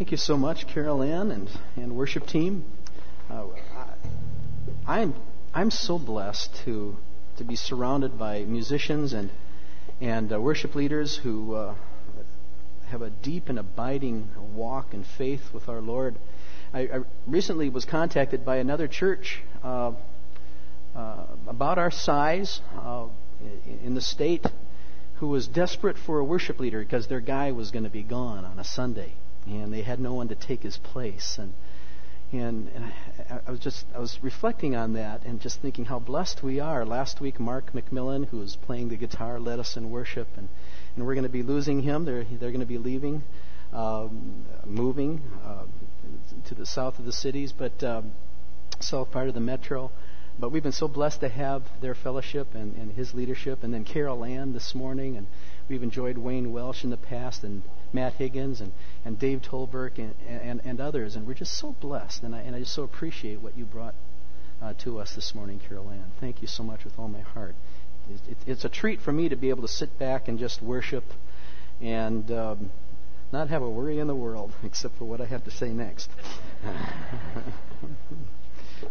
Thank you so much, Carol Ann and, and worship team. Uh, I, I'm I'm so blessed to to be surrounded by musicians and and uh, worship leaders who uh, have a deep and abiding walk and faith with our Lord. I, I recently was contacted by another church uh, uh about our size uh, in the state who was desperate for a worship leader because their guy was going to be gone on a Sunday and they had no one to take his place. And and, and I, I was just I was reflecting on that and just thinking how blessed we are. Last week, Mark McMillan, who was playing the guitar, led us in worship, and and we're going to be losing him. They're they're going to be leaving, um, moving uh, to the south of the cities, but um, south part of the metro. But we've been so blessed to have their fellowship and, and his leadership, and then Carol Ann this morning, and we've enjoyed Wayne Welsh in the past, and Matt Higgins and, and Dave Tolberg and, and, and others. And we're just so blessed. And I, and I just so appreciate what you brought uh, to us this morning, Carol Ann. Thank you so much with all my heart. It, it, it's a treat for me to be able to sit back and just worship and um, not have a worry in the world except for what I have to say next.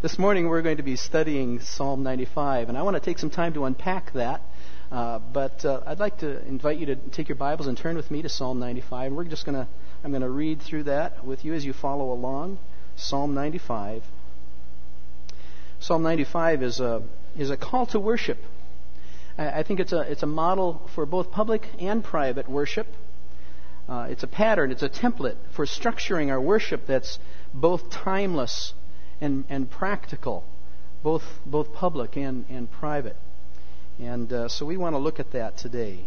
this morning we're going to be studying Psalm 95, and I want to take some time to unpack that uh, but uh, I'd like to invite you to take your Bibles and turn with me to Psalm 95. And we're just going to, I'm going to read through that with you as you follow along. Psalm 95. Psalm 95 is a, is a call to worship. I, I think it's a, it's a model for both public and private worship. Uh, it's a pattern, it's a template for structuring our worship that's both timeless and, and practical, both, both public and, and private. And uh, so we want to look at that today.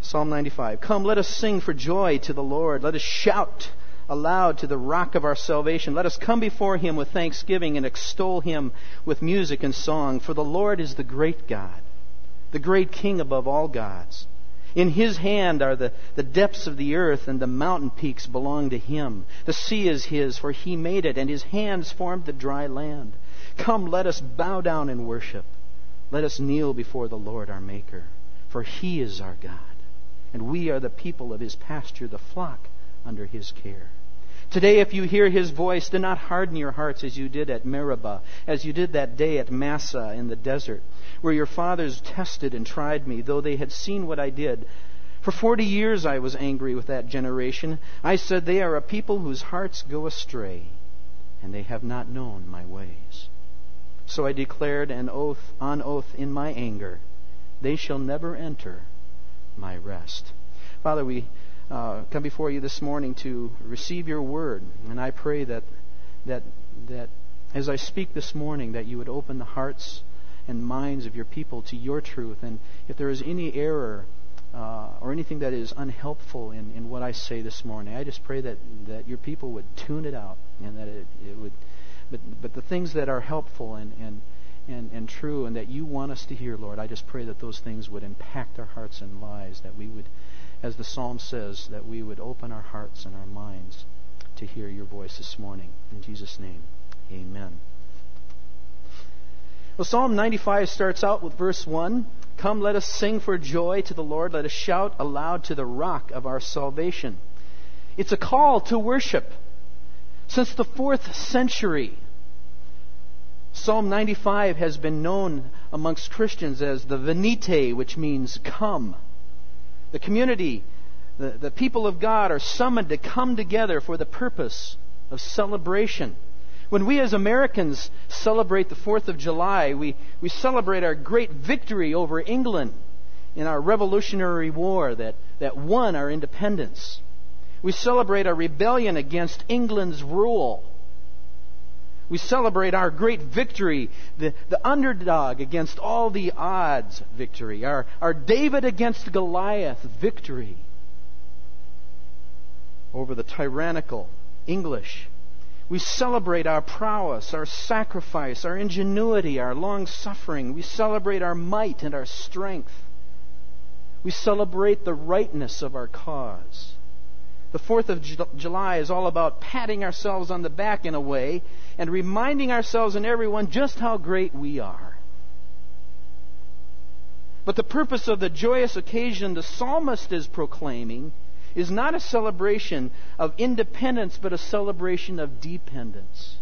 Psalm 95. Come, let us sing for joy to the Lord. Let us shout aloud to the rock of our salvation. Let us come before him with thanksgiving and extol him with music and song. For the Lord is the great God, the great King above all gods. In his hand are the, the depths of the earth, and the mountain peaks belong to him. The sea is his, for he made it, and his hands formed the dry land. Come, let us bow down and worship. Let us kneel before the Lord our Maker, for He is our God, and we are the people of His pasture, the flock under His care. Today, if you hear His voice, do not harden your hearts as you did at Meribah, as you did that day at Massah in the desert, where your fathers tested and tried me, though they had seen what I did. For forty years I was angry with that generation. I said, They are a people whose hearts go astray, and they have not known my ways. So I declared an oath on oath in my anger, they shall never enter my rest. Father, we uh, come before you this morning to receive your word, and I pray that that that as I speak this morning, that you would open the hearts and minds of your people to your truth, and if there is any error. Uh, or anything that is unhelpful in, in what I say this morning. I just pray that, that your people would tune it out and that it, it would but, but the things that are helpful and, and, and, and true and that you want us to hear, Lord, I just pray that those things would impact our hearts and lives, that we would, as the psalm says, that we would open our hearts and our minds to hear your voice this morning. In Jesus' name, amen. Well, Psalm 95 starts out with verse 1. Come, let us sing for joy to the Lord. Let us shout aloud to the rock of our salvation. It's a call to worship. Since the fourth century, Psalm 95 has been known amongst Christians as the Venite, which means come. The community, the, the people of God are summoned to come together for the purpose of celebration. When we as Americans celebrate the 4th of July, we, we celebrate our great victory over England in our Revolutionary War that, that won our independence. We celebrate our rebellion against England's rule. We celebrate our great victory, the, the underdog against all the odds victory, our, our David against Goliath victory over the tyrannical English. We celebrate our prowess, our sacrifice, our ingenuity, our long suffering. We celebrate our might and our strength. We celebrate the rightness of our cause. The 4th of July is all about patting ourselves on the back in a way and reminding ourselves and everyone just how great we are. But the purpose of the joyous occasion the psalmist is proclaiming is not a celebration of independence, but a celebration of dependence.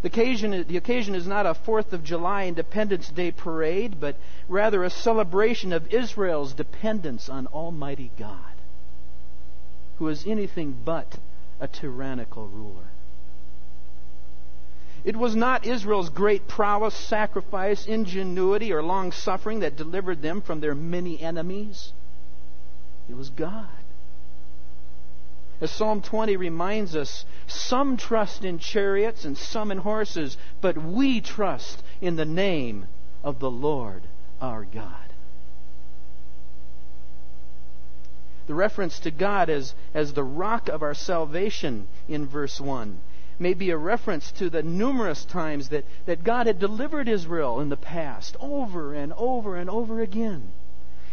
The occasion, the occasion is not a 4th of July Independence Day parade, but rather a celebration of Israel's dependence on Almighty God, who is anything but a tyrannical ruler. It was not Israel's great prowess, sacrifice, ingenuity, or long suffering that delivered them from their many enemies. It was God. As Psalm 20 reminds us, some trust in chariots and some in horses, but we trust in the name of the Lord our God. The reference to God as, as the rock of our salvation in verse 1 may be a reference to the numerous times that, that God had delivered Israel in the past, over and over and over again.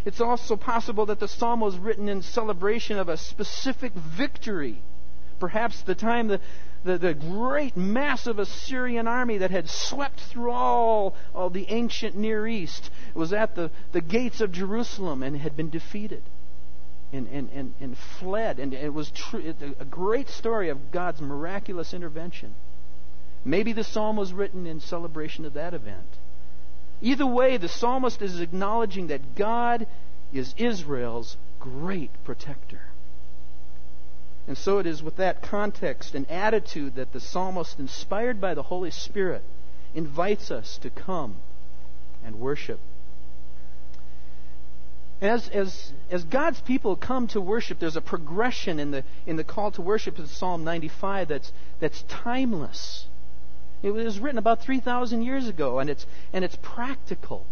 It's also possible that the psalm was written in celebration of a specific victory. Perhaps the time the, the, the great, massive Assyrian army that had swept through all, all the ancient Near East was at the, the gates of Jerusalem and had been defeated and, and, and, and fled. And it was a great story of God's miraculous intervention. Maybe the psalm was written in celebration of that event. Either way, the psalmist is acknowledging that God is Israel's great protector. And so it is with that context and attitude that the psalmist, inspired by the Holy Spirit, invites us to come and worship. As, as, as God's people come to worship, there's a progression in the, in the call to worship of Psalm 95 that's, that's timeless. It was written about 3,000 years ago, and it's, and it's practical.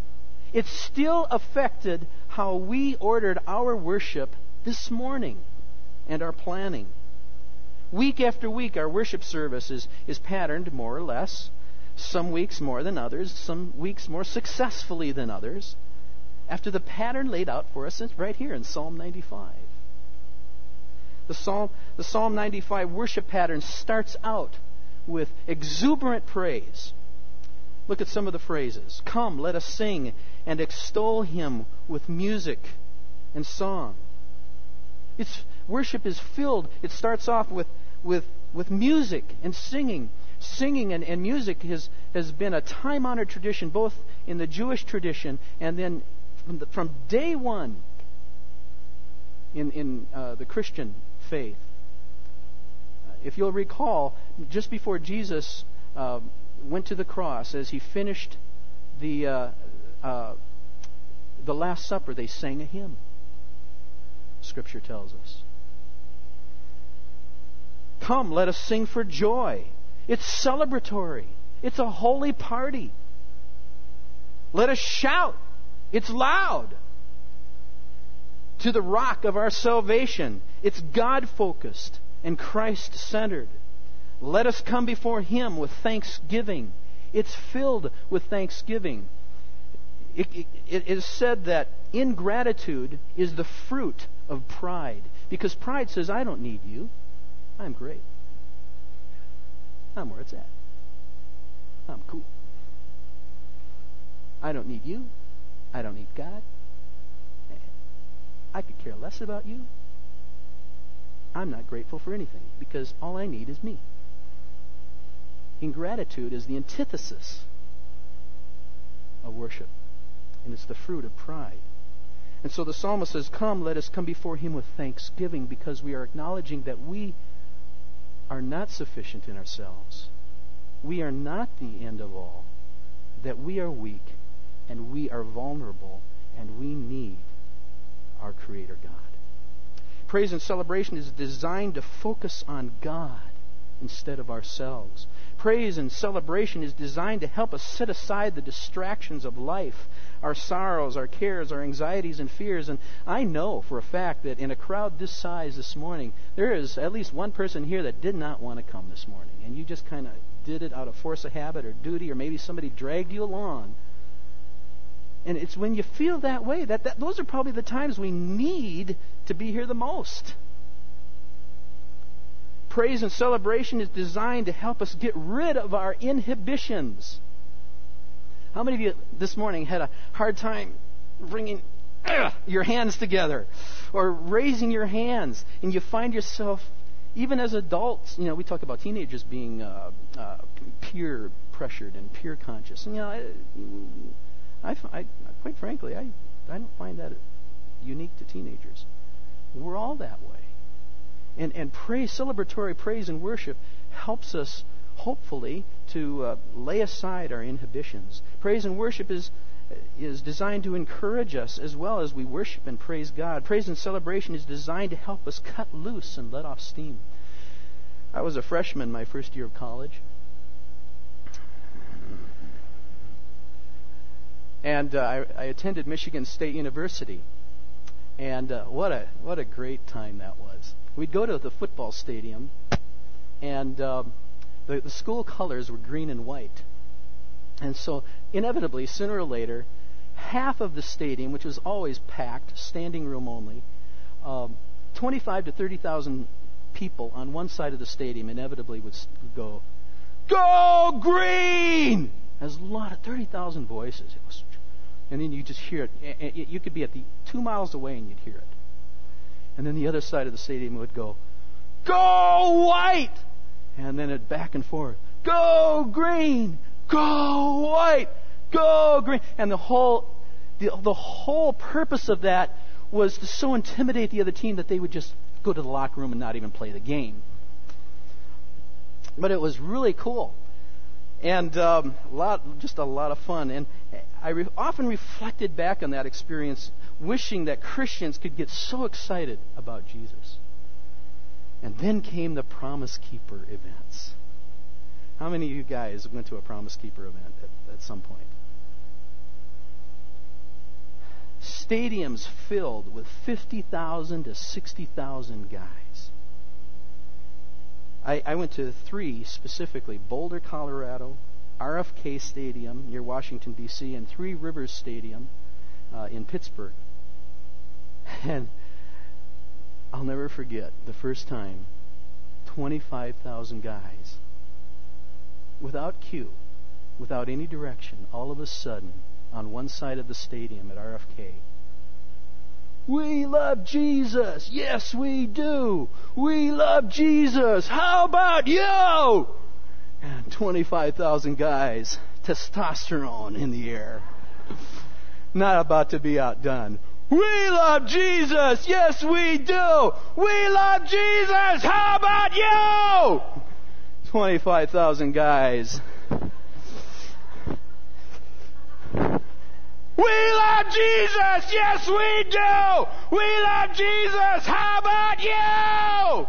It still affected how we ordered our worship this morning and our planning. Week after week, our worship service is, is patterned more or less. Some weeks more than others, some weeks more successfully than others, after the pattern laid out for us right here in Psalm 95. The Psalm, the Psalm 95 worship pattern starts out with exuberant praise. Look at some of the phrases. Come, let us sing and extol him with music and song. Its worship is filled. It starts off with, with, with music and singing. Singing and, and music has, has been a time honored tradition, both in the Jewish tradition and then from, the, from day one in, in uh, the Christian faith. If you'll recall, just before Jesus uh, went to the cross, as he finished the, uh, uh, the Last Supper, they sang a hymn. Scripture tells us. Come, let us sing for joy. It's celebratory. It's a holy party. Let us shout. It's loud. To the rock of our salvation. It's God focused and Christ centered. Let us come before Him with thanksgiving. It's filled with thanksgiving. It, it, it is said that ingratitude is the fruit of pride. Because pride says, I don't need you. I'm great. I'm where it's at. I'm cool. I don't need you. I don't need God. I could care less about you. I'm not grateful for anything because all I need is me. Ingratitude is the antithesis of worship, and it's the fruit of pride. And so the psalmist says, Come, let us come before him with thanksgiving because we are acknowledging that we are not sufficient in ourselves. We are not the end of all, that we are weak and we are vulnerable and we need our Creator God. Praise and celebration is designed to focus on God instead of ourselves. Praise and celebration is designed to help us set aside the distractions of life, our sorrows, our cares, our anxieties, and fears. And I know for a fact that in a crowd this size this morning, there is at least one person here that did not want to come this morning. And you just kind of did it out of force of habit or duty, or maybe somebody dragged you along. And it's when you feel that way that, that those are probably the times we need to be here the most. Praise and celebration is designed to help us get rid of our inhibitions. How many of you this morning had a hard time bringing your hands together, or raising your hands, and you find yourself, even as adults, you know, we talk about teenagers being uh, uh, peer pressured and peer conscious. And, you know, I, I, quite frankly, I, I don't find that unique to teenagers. We're all that way. And, and praise, celebratory praise and worship helps us, hopefully, to uh, lay aside our inhibitions. Praise and worship is, is designed to encourage us as well as we worship and praise God. Praise and celebration is designed to help us cut loose and let off steam. I was a freshman my first year of college. And uh, I, I attended Michigan State University. And uh, what a what a great time that was. We'd go to the football stadium, and um, the, the school colors were green and white. And so, inevitably, sooner or later, half of the stadium, which was always packed, standing room only, um, 25 to 30,000 people on one side of the stadium inevitably would go, Go green! There's a lot of 30,000 voices. It was, and then you just hear it. You could be at the two miles away and you'd hear it. And then the other side of the stadium would go, Go white! And then it back and forth. Go green! Go white! Go green! And the whole the, the whole purpose of that was to so intimidate the other team that they would just go to the locker room and not even play the game. But it was really cool. And um, a lot, just a lot of fun. And I re- often reflected back on that experience, wishing that Christians could get so excited about Jesus. And then came the Promise Keeper events. How many of you guys went to a Promise Keeper event at, at some point? Stadiums filled with 50,000 to 60,000 guys. I, I went to three specifically Boulder, Colorado, RFK Stadium near Washington, D.C., and Three Rivers Stadium uh, in Pittsburgh. And I'll never forget the first time 25,000 guys, without cue, without any direction, all of a sudden, on one side of the stadium at RFK, we love Jesus. Yes, we do. We love Jesus. How about you? And 25,000 guys, testosterone in the air. Not about to be outdone. We love Jesus. Yes, we do. We love Jesus. How about you? 25,000 guys. We love Jesus. Yes, we do. We love Jesus. How about you?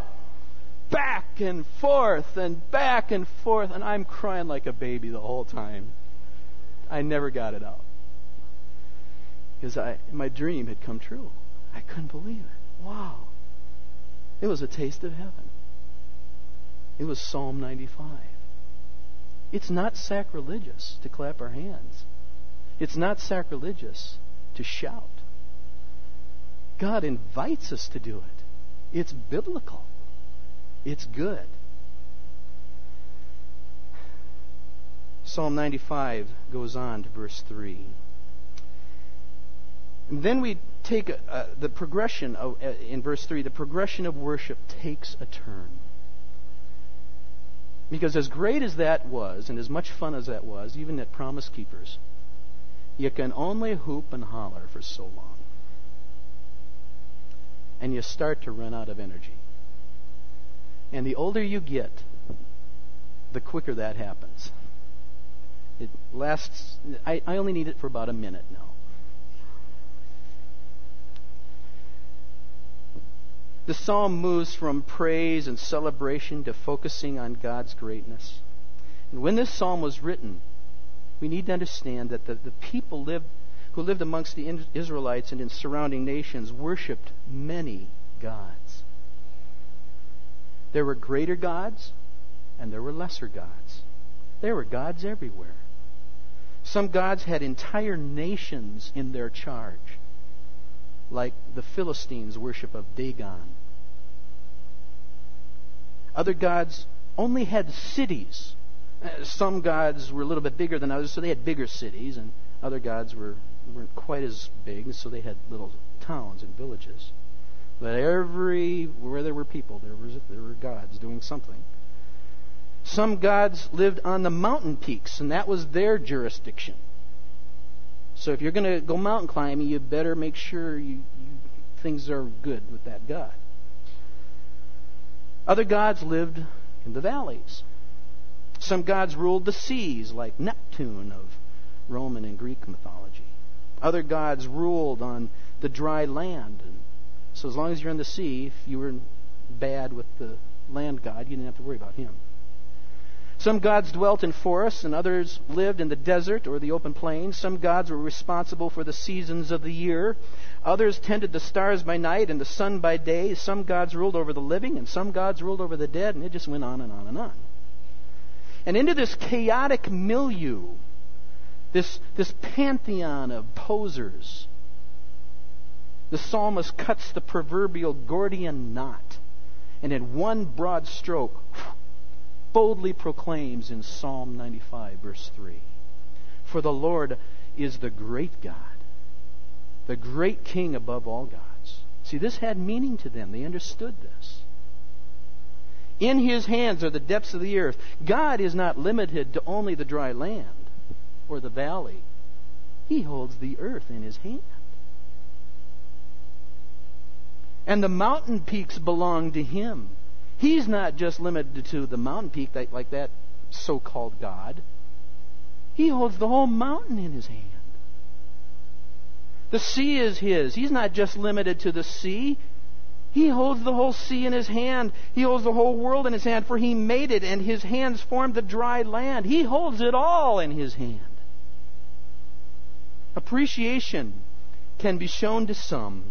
Back and forth and back and forth. And I'm crying like a baby the whole time. I never got it out. Because I, my dream had come true. I couldn't believe it. Wow. It was a taste of heaven. It was Psalm 95. It's not sacrilegious to clap our hands. It's not sacrilegious to shout. God invites us to do it. It's biblical. It's good. Psalm 95 goes on to verse 3. And then we take uh, the progression of, uh, in verse 3, the progression of worship takes a turn. Because as great as that was, and as much fun as that was, even at Promise Keepers, you can only hoop and holler for so long. And you start to run out of energy. And the older you get, the quicker that happens. It lasts, I, I only need it for about a minute now. The psalm moves from praise and celebration to focusing on God's greatness. And when this psalm was written, we need to understand that the, the people lived, who lived amongst the Israelites and in surrounding nations worshipped many gods. There were greater gods and there were lesser gods. There were gods everywhere. Some gods had entire nations in their charge, like the Philistines' worship of Dagon. Other gods only had cities uh, some gods were a little bit bigger than others, so they had bigger cities, and other gods were weren't quite as big, so they had little towns and villages. But every where there were people, there was there were gods doing something. Some gods lived on the mountain peaks, and that was their jurisdiction. So if you're going to go mountain climbing, you better make sure you, you, things are good with that god. Other gods lived in the valleys. Some gods ruled the seas, like Neptune of Roman and Greek mythology. Other gods ruled on the dry land. So as long as you're in the sea, if you were bad with the land god, you didn't have to worry about him. Some gods dwelt in forests, and others lived in the desert or the open plains. Some gods were responsible for the seasons of the year. Others tended the stars by night and the sun by day. Some gods ruled over the living, and some gods ruled over the dead, and it just went on and on and on. And into this chaotic milieu, this, this pantheon of posers, the psalmist cuts the proverbial Gordian knot, and in one broad stroke, boldly proclaims in Psalm 95, verse 3 For the Lord is the great God, the great King above all gods. See, this had meaning to them. They understood this. In his hands are the depths of the earth. God is not limited to only the dry land or the valley, he holds the earth in his hand. And the mountain peaks belong to him. He's not just limited to the mountain peak like that so called God. He holds the whole mountain in his hand. The sea is his. He's not just limited to the sea. He holds the whole sea in his hand. He holds the whole world in his hand, for he made it, and his hands formed the dry land. He holds it all in his hand. Appreciation can be shown to some,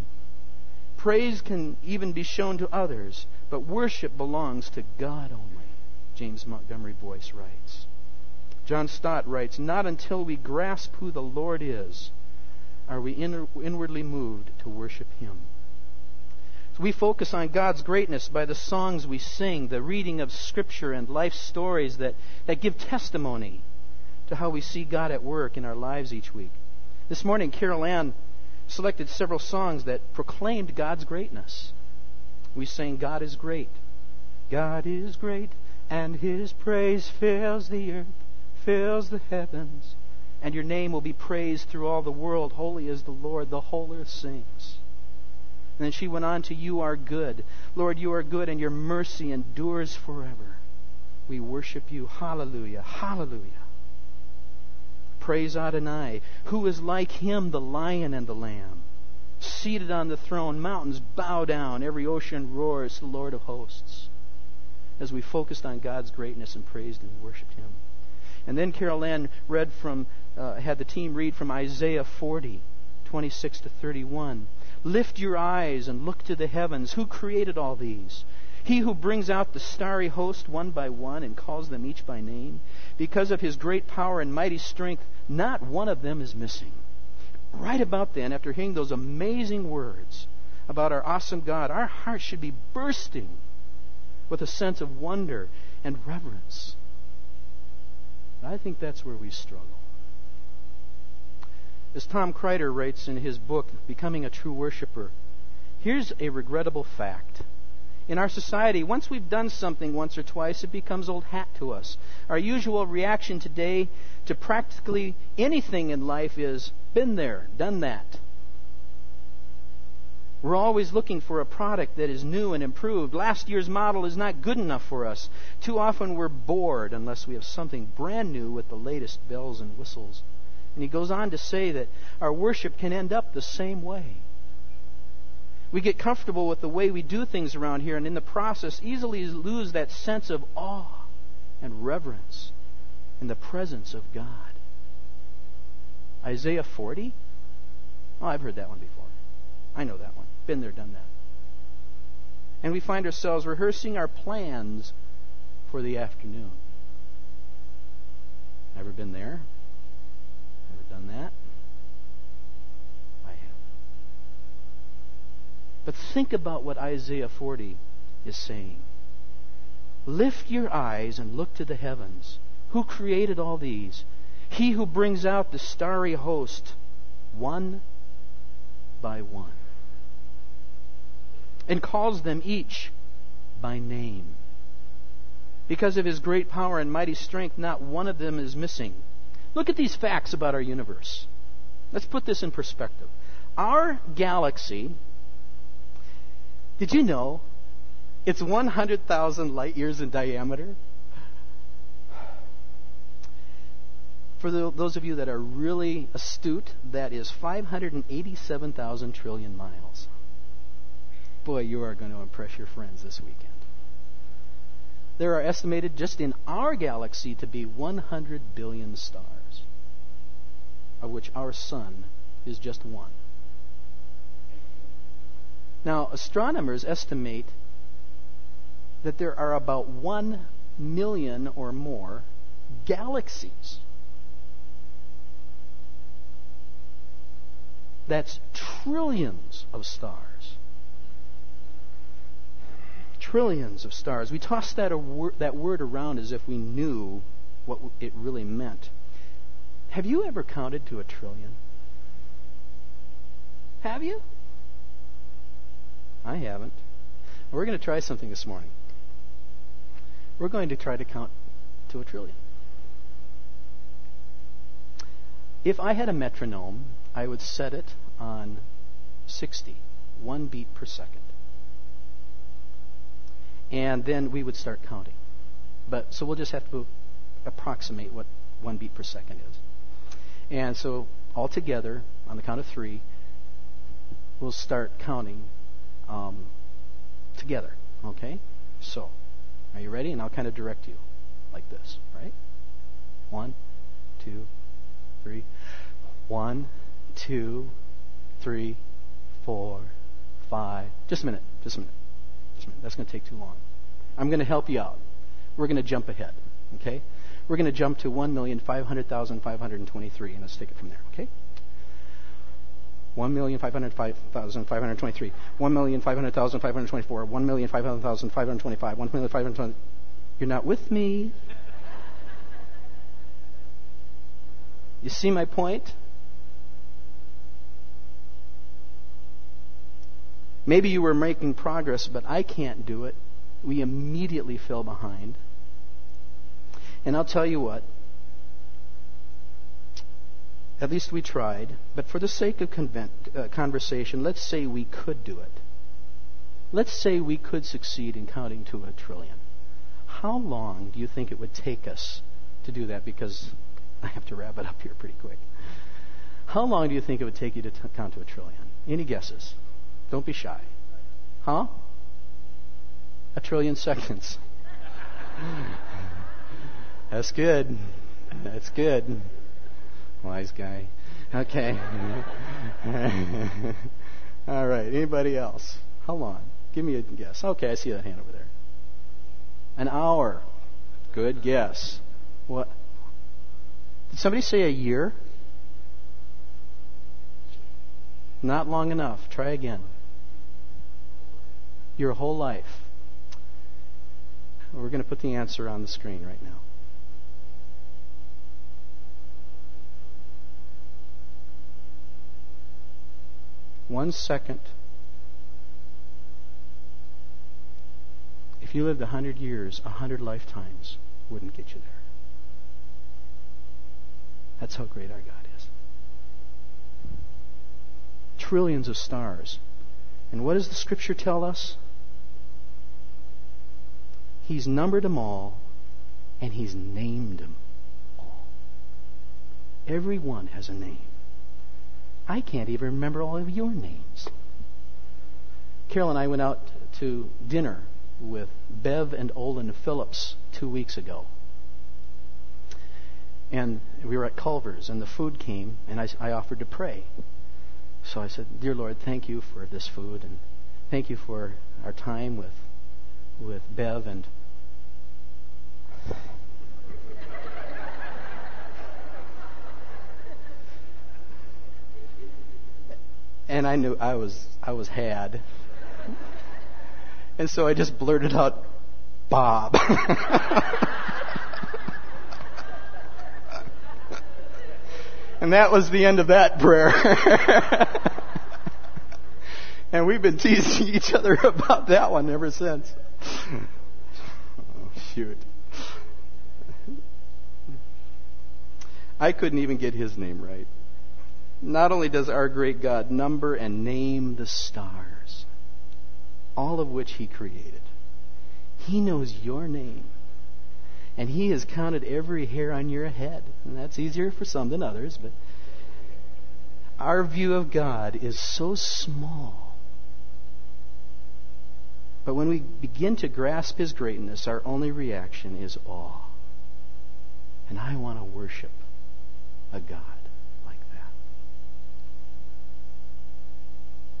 praise can even be shown to others, but worship belongs to God only, James Montgomery Boice writes. John Stott writes, Not until we grasp who the Lord is are we inwardly moved to worship Him. So we focus on God's greatness by the songs we sing, the reading of Scripture, and life stories that, that give testimony to how we see God at work in our lives each week. This morning, Carol Ann selected several songs that proclaimed God's greatness. We sang, God is great. God is great, and his praise fills the earth, fills the heavens, and your name will be praised through all the world. Holy is the Lord, the whole earth sings. And then she went on to, You are good. Lord, you are good, and your mercy endures forever. We worship you. Hallelujah. Hallelujah. Praise Adonai, who is like him, the lion and the lamb. Seated on the throne, mountains bow down, every ocean roars, the Lord of hosts. As we focused on God's greatness and praised and worshiped him. And then Carol Ann read from, uh, had the team read from Isaiah 40, 26 to 31. Lift your eyes and look to the heavens. Who created all these? He who brings out the starry host one by one and calls them each by name. Because of his great power and mighty strength, not one of them is missing. Right about then, after hearing those amazing words about our awesome God, our hearts should be bursting with a sense of wonder and reverence. But I think that's where we struggle. As Tom Kraeuter writes in his book, Becoming a True Worshiper, here's a regrettable fact in our society, once we've done something once or twice, it becomes old hat to us. Our usual reaction today to practically anything in life is been there, done that. We're always looking for a product that is new and improved. Last year's model is not good enough for us. Too often we're bored unless we have something brand new with the latest bells and whistles. And he goes on to say that our worship can end up the same way. We get comfortable with the way we do things around here, and in the process, easily lose that sense of awe and reverence in the presence of God. Isaiah 40? Oh, I've heard that one before. I know that one. Been there, done that. And we find ourselves rehearsing our plans for the afternoon. Ever been there? Ever done that? But think about what Isaiah 40 is saying. Lift your eyes and look to the heavens. Who created all these? He who brings out the starry host one by one, and calls them each by name. Because of his great power and mighty strength, not one of them is missing. Look at these facts about our universe. Let's put this in perspective. Our galaxy, did you know it's 100,000 light years in diameter? For the, those of you that are really astute, that is 587,000 trillion miles. Boy, you are going to impress your friends this weekend. There are estimated just in our galaxy to be 100 billion stars, of which our sun is just one. Now, astronomers estimate that there are about 1 million or more galaxies. That's trillions of stars trillions of stars. We toss that, wor- that word around as if we knew what it really meant. Have you ever counted to a trillion? Have you? I haven't. We're going to try something this morning. We're going to try to count to a trillion. If I had a metronome, I would set it on 60, one beat per second and then we would start counting. But so we'll just have to approximate what one beat per second is. And so all together, on the count of three, we'll start counting um, together. Okay? So, are you ready? And I'll kind of direct you like this, right? One, two, three. One, two, three, four, five. Just a minute. Just a minute. Just a minute. That's going to take too long. I'm going to help you out. We're going to jump ahead. Okay? We're going to jump to 1,500,523, and let's take it from there. Okay? 1,500,523, 1,500,524, 1,500,525, 1,500,000. You're not with me. You see my point? Maybe you were making progress, but I can't do it. We immediately fell behind. And I'll tell you what, at least we tried, but for the sake of convent, uh, conversation, let's say we could do it. Let's say we could succeed in counting to a trillion. How long do you think it would take us to do that? Because I have to wrap it up here pretty quick. How long do you think it would take you to t- count to a trillion? Any guesses? Don't be shy. Huh? A trillion seconds. That's good. That's good. Wise guy. Okay. All right. Anybody else? How long? Give me a guess. Okay, I see that hand over there. An hour. Good guess. What? Did somebody say a year? Not long enough. Try again your whole life? We're going to put the answer on the screen right now. One second. If you lived a hundred years, a hundred lifetimes wouldn't get you there. That's how great our God is. Trillions of stars. And what does the scripture tell us? He's numbered them all, and He's named them all. Every one has a name. I can't even remember all of your names. Carol and I went out to dinner with Bev and Olin Phillips two weeks ago. And we were at Culver's, and the food came, and I, I offered to pray. So I said, Dear Lord, thank you for this food, and thank you for our time with with Bev and and I knew I was I was had. And so I just blurted out Bob. and that was the end of that prayer. and we've been teasing each other about that one ever since. Oh, shoot. I couldn't even get his name right. Not only does our great God number and name the stars, all of which He created, He knows your name. And He has counted every hair on your head. And that's easier for some than others, but our view of God is so small. But when we begin to grasp His greatness, our only reaction is awe. And I want to worship a God like that.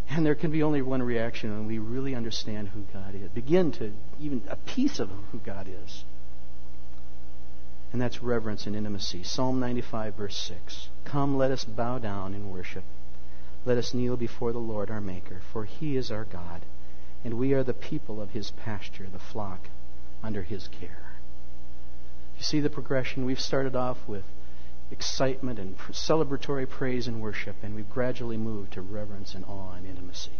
And there can be only one reaction when we really understand who God is. Begin to even a piece of who God is. And that's reverence and intimacy. Psalm 95, verse 6. Come, let us bow down in worship. Let us kneel before the Lord our Maker, for he is our God, and we are the people of his pasture, the flock under his care. You see the progression? We've started off with excitement and celebratory praise and worship, and we've gradually moved to reverence and awe and intimacy.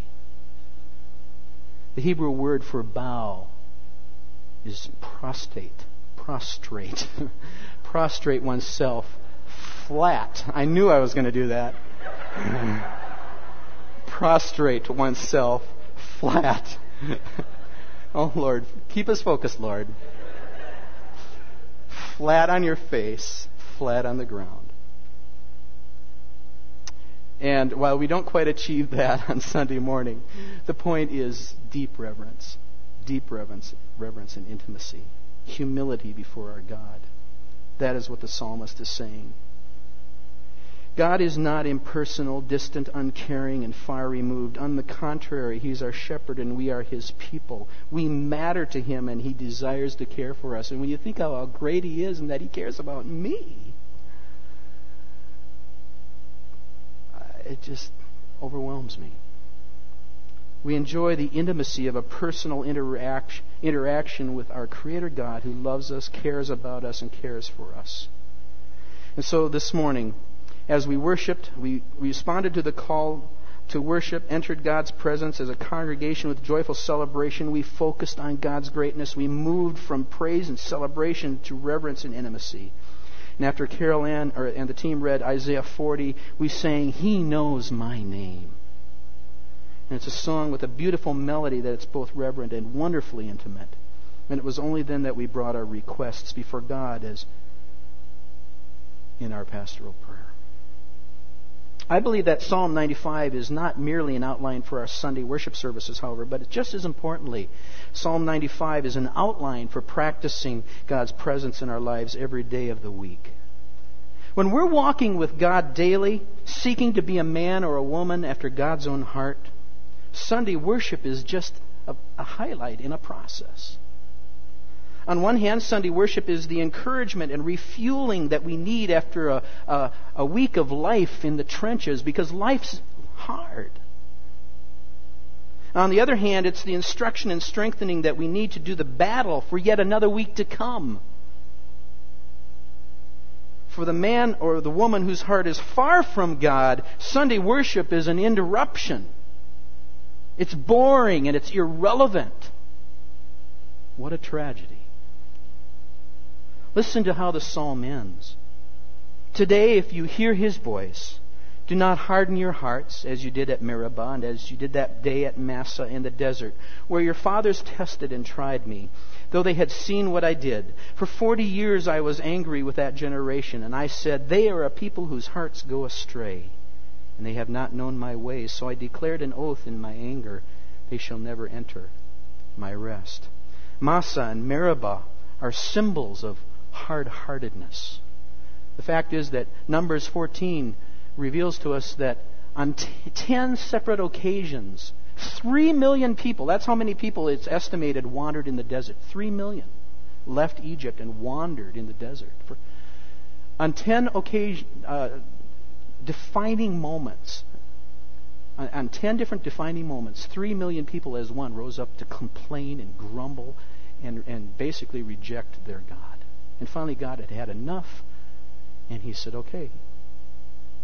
The Hebrew word for bow is prostrate. Prostrate. prostrate oneself flat. I knew I was going to do that. prostrate oneself flat. oh, Lord, keep us focused, Lord. Flat on your face flat on the ground. And while we don't quite achieve that on Sunday morning, the point is deep reverence, deep reverence, reverence and intimacy, humility before our God. That is what the psalmist is saying. God is not impersonal, distant, uncaring, and far removed. On the contrary, He's our shepherd and we are His people. We matter to Him and He desires to care for us. And when you think of how great He is and that He cares about me, it just overwhelms me. We enjoy the intimacy of a personal interaction, interaction with our Creator God who loves us, cares about us, and cares for us. And so this morning, as we worshiped, we responded to the call to worship, entered God's presence as a congregation with joyful celebration. We focused on God's greatness. We moved from praise and celebration to reverence and intimacy. And after Carol Ann or, and the team read Isaiah 40, we sang, He knows my name. And it's a song with a beautiful melody that it's both reverent and wonderfully intimate. And it was only then that we brought our requests before God as in our pastoral prayer. I believe that Psalm 95 is not merely an outline for our Sunday worship services, however, but just as importantly, Psalm 95 is an outline for practicing God's presence in our lives every day of the week. When we're walking with God daily, seeking to be a man or a woman after God's own heart, Sunday worship is just a, a highlight in a process. On one hand, Sunday worship is the encouragement and refueling that we need after a, a, a week of life in the trenches because life's hard. On the other hand, it's the instruction and strengthening that we need to do the battle for yet another week to come. For the man or the woman whose heart is far from God, Sunday worship is an interruption. It's boring and it's irrelevant. What a tragedy. Listen to how the psalm ends. Today, if you hear his voice, do not harden your hearts as you did at Meribah and as you did that day at Massah in the desert, where your fathers tested and tried me, though they had seen what I did. For forty years I was angry with that generation, and I said, They are a people whose hearts go astray, and they have not known my ways. So I declared an oath in my anger, They shall never enter my rest. Massah and Meribah are symbols of hard heartedness. The fact is that Numbers 14 reveals to us that on t- 10 separate occasions, 3 million people, that's how many people it's estimated wandered in the desert. 3 million left Egypt and wandered in the desert. For, on 10 occasion, uh, defining moments, on, on 10 different defining moments, 3 million people as one rose up to complain and grumble and, and basically reject their God. And finally, God had had enough, and He said, Okay,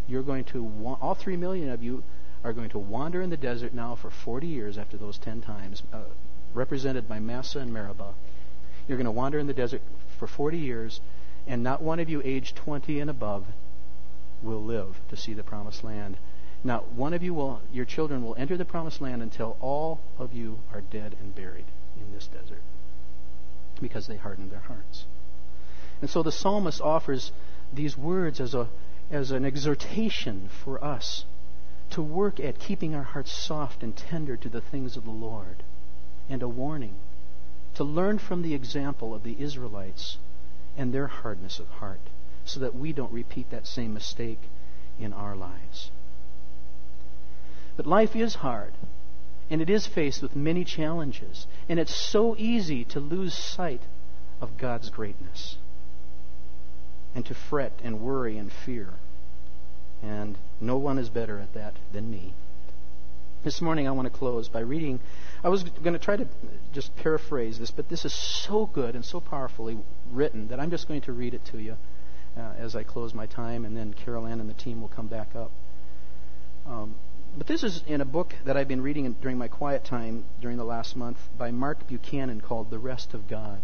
you're going to, all three million of you are going to wander in the desert now for 40 years after those 10 times, uh, represented by Massah and Meribah. You're going to wander in the desert for 40 years, and not one of you aged 20 and above will live to see the promised land. Not one of you will, your children will enter the promised land until all of you are dead and buried in this desert because they hardened their hearts. And so the psalmist offers these words as, a, as an exhortation for us to work at keeping our hearts soft and tender to the things of the Lord, and a warning to learn from the example of the Israelites and their hardness of heart so that we don't repeat that same mistake in our lives. But life is hard, and it is faced with many challenges, and it's so easy to lose sight of God's greatness and to fret and worry and fear. And no one is better at that than me. This morning I want to close by reading. I was going to try to just paraphrase this, but this is so good and so powerfully written that I'm just going to read it to you uh, as I close my time, and then Carol Ann and the team will come back up. Um, but this is in a book that I've been reading during my quiet time during the last month by Mark Buchanan called The Rest of God.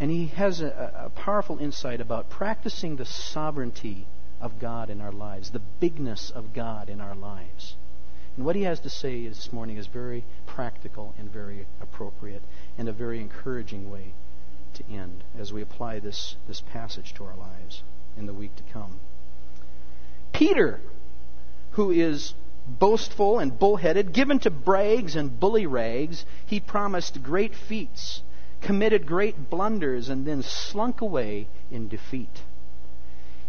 And he has a, a powerful insight about practicing the sovereignty of God in our lives, the bigness of God in our lives. And what he has to say this morning is very practical and very appropriate and a very encouraging way to end as we apply this, this passage to our lives in the week to come. Peter, who is boastful and bullheaded, given to brags and bully rags, he promised great feats committed great blunders, and then slunk away in defeat.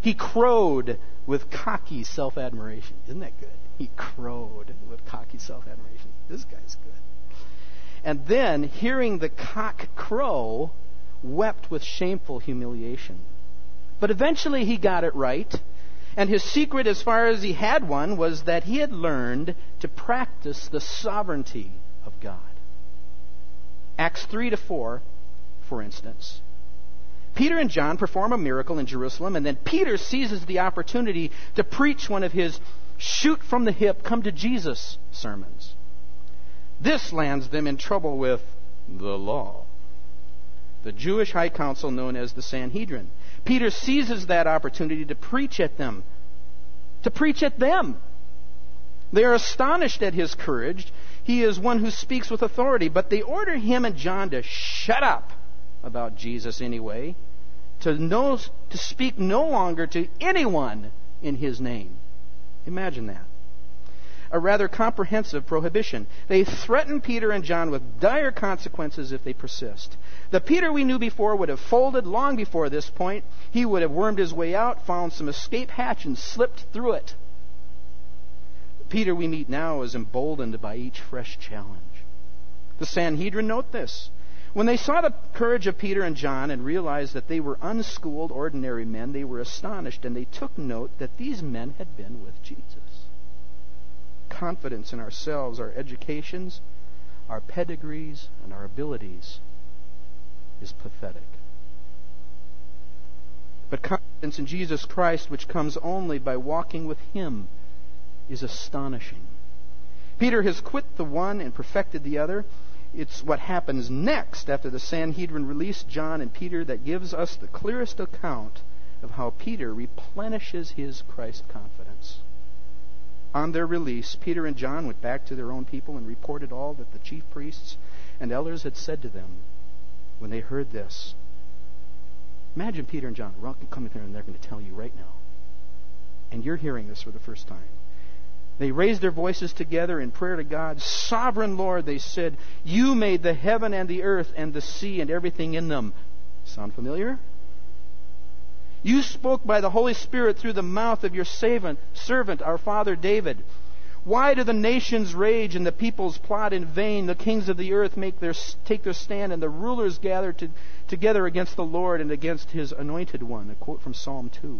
He crowed with cocky self admiration. Isn't that good? He crowed with cocky self admiration. This guy's good. And then, hearing the cock crow, wept with shameful humiliation. But eventually he got it right. And his secret, as far as he had one, was that he had learned to practice the sovereignty of God. Acts 3 to 4, for instance. Peter and John perform a miracle in Jerusalem, and then Peter seizes the opportunity to preach one of his shoot from the hip, come to Jesus sermons. This lands them in trouble with the law, the Jewish high council known as the Sanhedrin. Peter seizes that opportunity to preach at them. To preach at them. They are astonished at his courage he is one who speaks with authority, but they order him and John to shut up about Jesus anyway, to know, to speak no longer to anyone in his name. Imagine that. A rather comprehensive prohibition. They threaten Peter and John with dire consequences if they persist. The Peter we knew before would have folded long before this point. He would have wormed his way out, found some escape hatch, and slipped through it. Peter we meet now is emboldened by each fresh challenge. The Sanhedrin note this. When they saw the courage of Peter and John and realized that they were unschooled, ordinary men, they were astonished and they took note that these men had been with Jesus. Confidence in ourselves, our educations, our pedigrees, and our abilities is pathetic. But confidence in Jesus Christ, which comes only by walking with Him, is astonishing. Peter has quit the one and perfected the other. It's what happens next after the Sanhedrin released John and Peter that gives us the clearest account of how Peter replenishes his Christ confidence. On their release, Peter and John went back to their own people and reported all that the chief priests and elders had said to them when they heard this. Imagine Peter and John coming there and they're going to tell you right now. And you're hearing this for the first time. They raised their voices together in prayer to God. Sovereign Lord, they said, You made the heaven and the earth and the sea and everything in them. Sound familiar? You spoke by the Holy Spirit through the mouth of your servant, our father David. Why do the nations rage and the peoples plot in vain? The kings of the earth make their, take their stand and the rulers gather to, together against the Lord and against his anointed one. A quote from Psalm 2.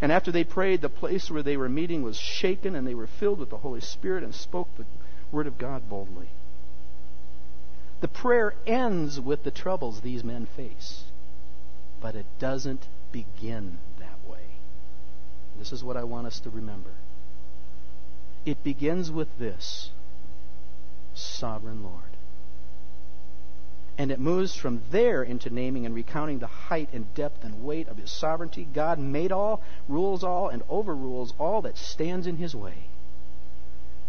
And after they prayed, the place where they were meeting was shaken, and they were filled with the Holy Spirit and spoke the word of God boldly. The prayer ends with the troubles these men face but it doesn't begin that way. This is what I want us to remember. It begins with this Sovereign Lord. And it moves from there into naming and recounting the height and depth and weight of His sovereignty. God made all, rules all, and overrules all that stands in His way.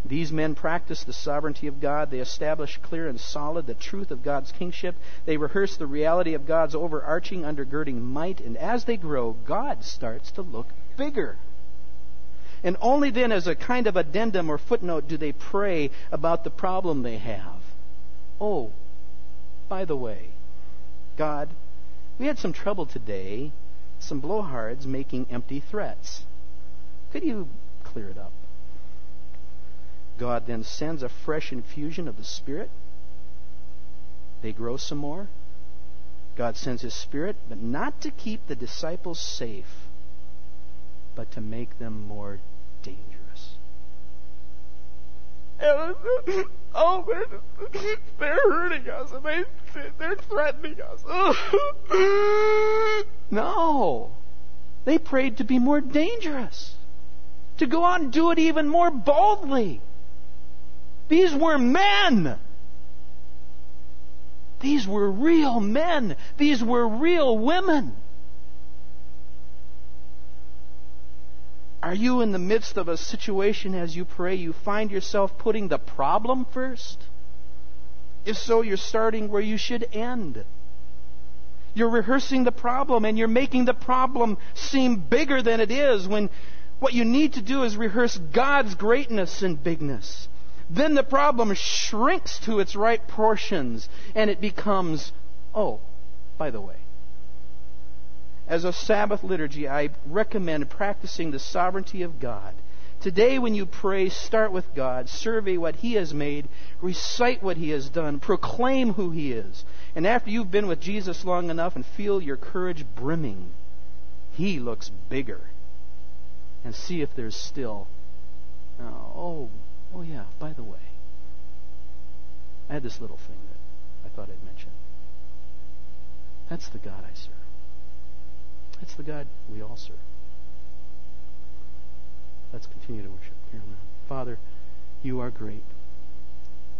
These men practice the sovereignty of God. They establish clear and solid the truth of God's kingship. They rehearse the reality of God's overarching, undergirding might. And as they grow, God starts to look bigger. And only then, as a kind of addendum or footnote, do they pray about the problem they have. Oh, by the way, God, we had some trouble today, some blowhards making empty threats. Could you clear it up? God then sends a fresh infusion of the Spirit. They grow some more. God sends His Spirit, but not to keep the disciples safe, but to make them more dangerous. Oh, they're, they're hurting us and they, they're threatening us. no. They prayed to be more dangerous, to go out and do it even more boldly. These were men. These were real men. These were real women. Are you in the midst of a situation as you pray, you find yourself putting the problem first? If so, you're starting where you should end. You're rehearsing the problem and you're making the problem seem bigger than it is when what you need to do is rehearse God's greatness and bigness then the problem shrinks to its right portions and it becomes, oh, by the way. As a Sabbath liturgy, I recommend practicing the sovereignty of God. Today, when you pray, start with God, survey what He has made, recite what He has done, proclaim who He is. And after you've been with Jesus long enough and feel your courage brimming, He looks bigger. And see if there's still, uh, oh, Oh, yeah, by the way, I had this little thing that I thought I'd mention. That's the God I serve. That's the God we all serve. Let's continue to worship. Here Father, you are great.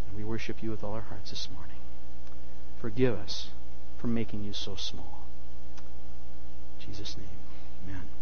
And we worship you with all our hearts this morning. Forgive us for making you so small. In Jesus' name, amen.